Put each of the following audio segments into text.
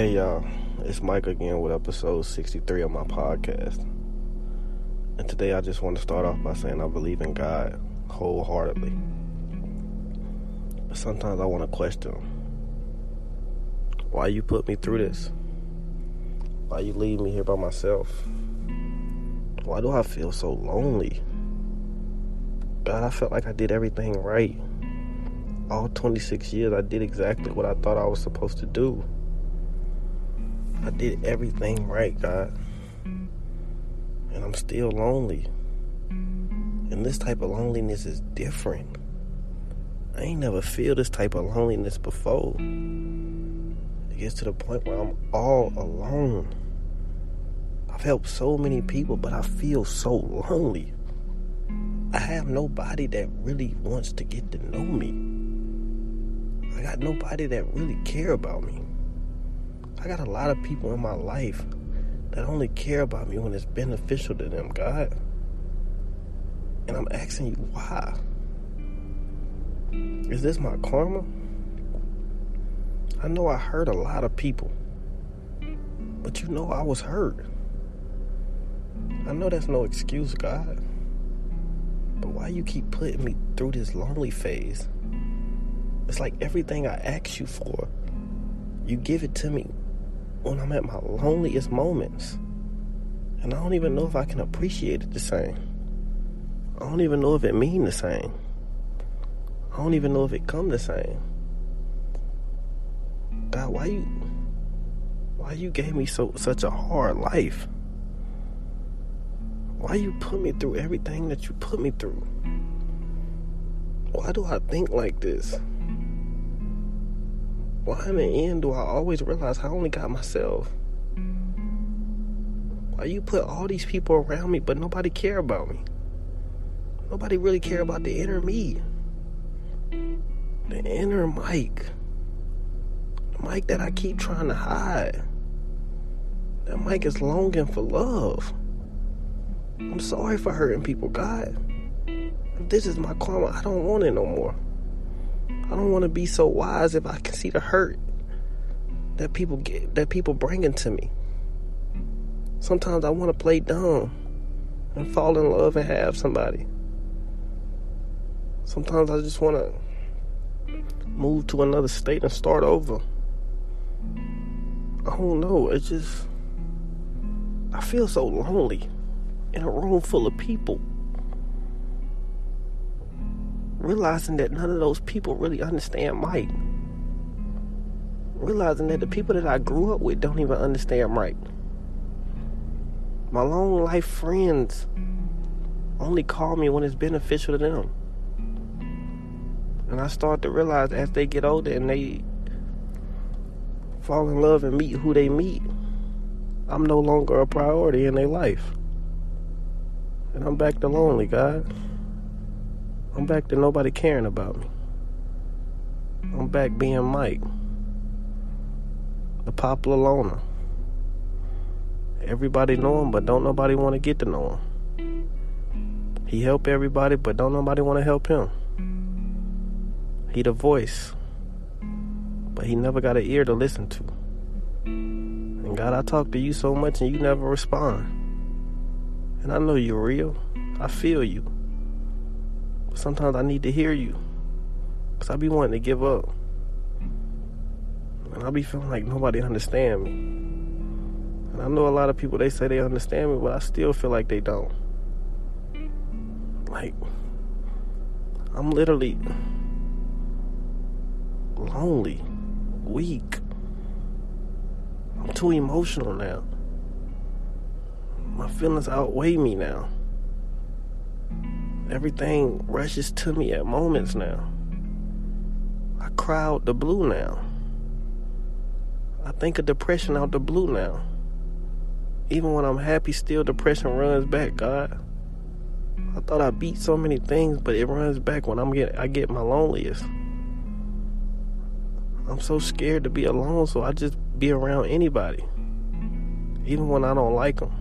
Hey y'all, it's Mike again with episode 63 of my podcast. And today I just want to start off by saying I believe in God wholeheartedly. But sometimes I want to question why you put me through this? Why you leave me here by myself? Why do I feel so lonely? God, I felt like I did everything right. All 26 years, I did exactly what I thought I was supposed to do. I did everything right, God. And I'm still lonely. And this type of loneliness is different. I ain't never feel this type of loneliness before. It gets to the point where I'm all alone. I've helped so many people, but I feel so lonely. I have nobody that really wants to get to know me. I got nobody that really care about me. I got a lot of people in my life that only care about me when it's beneficial to them, God. And I'm asking you why? Is this my karma? I know I hurt a lot of people, but you know I was hurt. I know that's no excuse, God. But why you keep putting me through this lonely phase? It's like everything I ask you for, you give it to me when I'm at my loneliest moments. And I don't even know if I can appreciate it the same. I don't even know if it mean the same. I don't even know if it come the same. God, why you why you gave me so such a hard life? Why you put me through everything that you put me through? Why do I think like this? Why in the end do I always realize I only got myself? Why you put all these people around me but nobody care about me? Nobody really care about the inner me. The inner Mike. The Mike that I keep trying to hide. That Mike is longing for love. I'm sorry for hurting people, God. If this is my karma, I don't want it no more. I don't want to be so wise if I can see the hurt that people get that people bringing to me. Sometimes I want to play dumb and fall in love and have somebody. Sometimes I just want to move to another state and start over. I don't know. It's just I feel so lonely in a room full of people realizing that none of those people really understand Mike. Realizing that the people that I grew up with don't even understand Mike. My long life friends only call me when it's beneficial to them. And I start to realize as they get older and they fall in love and meet who they meet, I'm no longer a priority in their life. And I'm back to lonely, God. I'm back to nobody caring about me. I'm back being Mike, the popular loner. Everybody know him, but don't nobody want to get to know him. He help everybody, but don't nobody want to help him. He the voice, but he never got an ear to listen to. And God, I talk to you so much and you never respond. And I know you're real. I feel you. Sometimes I need to hear you. Because I be wanting to give up. And I be feeling like nobody understand me. And I know a lot of people, they say they understand me, but I still feel like they don't. Like, I'm literally lonely, weak. I'm too emotional now. My feelings outweigh me now. Everything rushes to me at moments now. I cry out the blue now. I think of depression out the blue now. Even when I'm happy, still depression runs back, God. I thought I beat so many things, but it runs back when I'm get I get my loneliest. I'm so scared to be alone, so I just be around anybody. Even when I don't like them.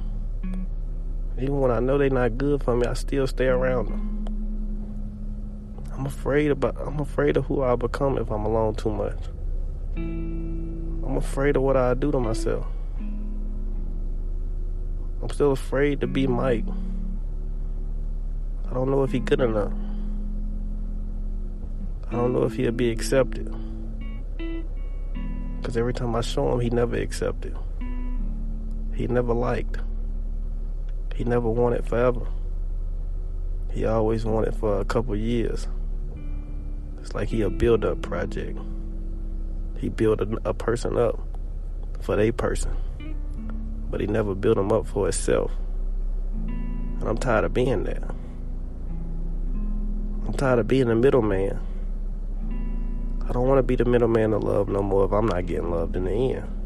Even when I know they're not good for me, I still stay around them. I'm afraid about I'm afraid of who I'll become if I'm alone too much. I'm afraid of what I do to myself. I'm still afraid to be Mike. I don't know if he good enough. I don't know if he'll be accepted. Cause every time I show him, he never accepted. He never liked. He never wanted forever. He always wanted for a couple years. It's like he a build up project. He built a, a person up for a person, but he never built them up for himself. And I'm tired of being there. I'm tired of being the middleman. I don't want to be the middleman of love no more if I'm not getting loved in the end.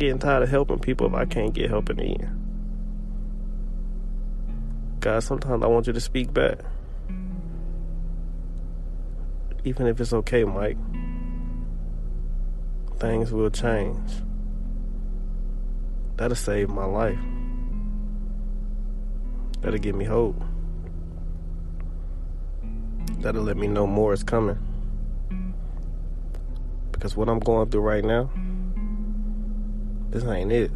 Getting tired of helping people if I can't get help in the end. God, sometimes I want you to speak back. Even if it's okay, Mike. Things will change. That'll save my life. That'll give me hope. That'll let me know more is coming. Because what I'm going through right now, this ain't it.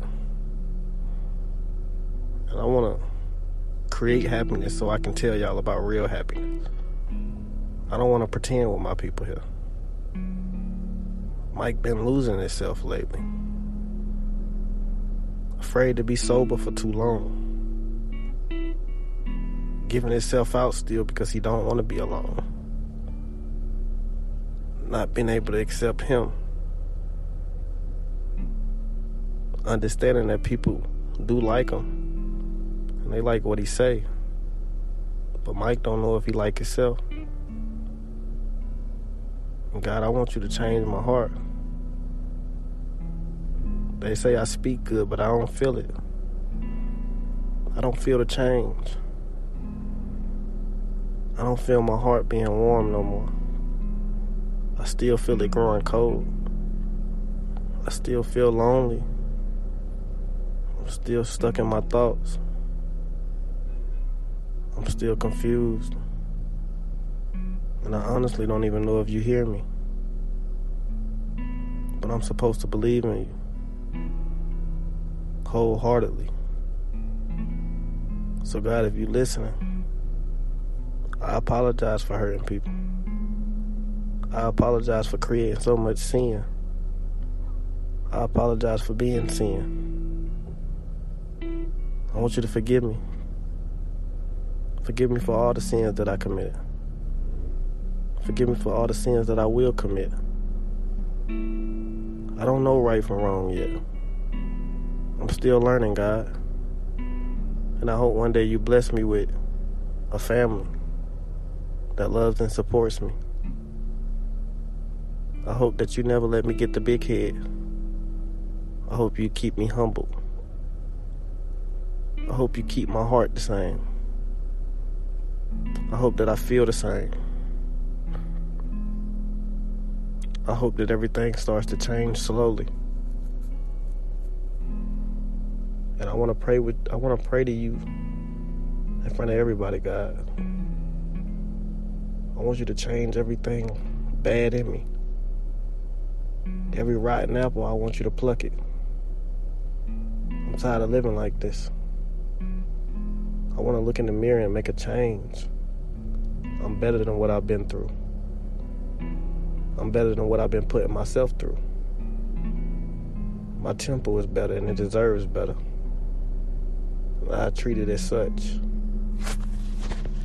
And I want to create happiness so I can tell y'all about real happiness. I don't want to pretend with my people here. Mike been losing himself lately. Afraid to be sober for too long. Giving himself out still because he don't want to be alone. Not being able to accept him. Understanding that people do like him. And they like what he say. But Mike don't know if he like himself. God, I want you to change my heart. They say I speak good, but I don't feel it. I don't feel the change. I don't feel my heart being warm no more. I still feel it growing cold. I still feel lonely. I'm still stuck in my thoughts. I'm still confused. And I honestly don't even know if you hear me. But I'm supposed to believe in you wholeheartedly. So, God, if you're listening, I apologize for hurting people. I apologize for creating so much sin. I apologize for being sin. I want you to forgive me. Forgive me for all the sins that I committed. Forgive me for all the sins that I will commit. I don't know right from wrong yet. I'm still learning, God. And I hope one day you bless me with a family that loves and supports me. I hope that you never let me get the big head. I hope you keep me humble. I hope you keep my heart the same. I hope that I feel the same. I hope that everything starts to change slowly. And I want to pray with I want to pray to you in front of everybody, God. I want you to change everything bad in me. Every rotten apple, I want you to pluck it. I'm tired of living like this. Want to look in the mirror and make a change. I'm better than what I've been through. I'm better than what I've been putting myself through. My temple is better and it deserves better. I treat it as such.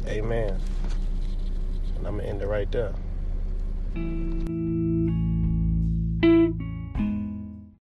Amen. And I'm going to end it right there.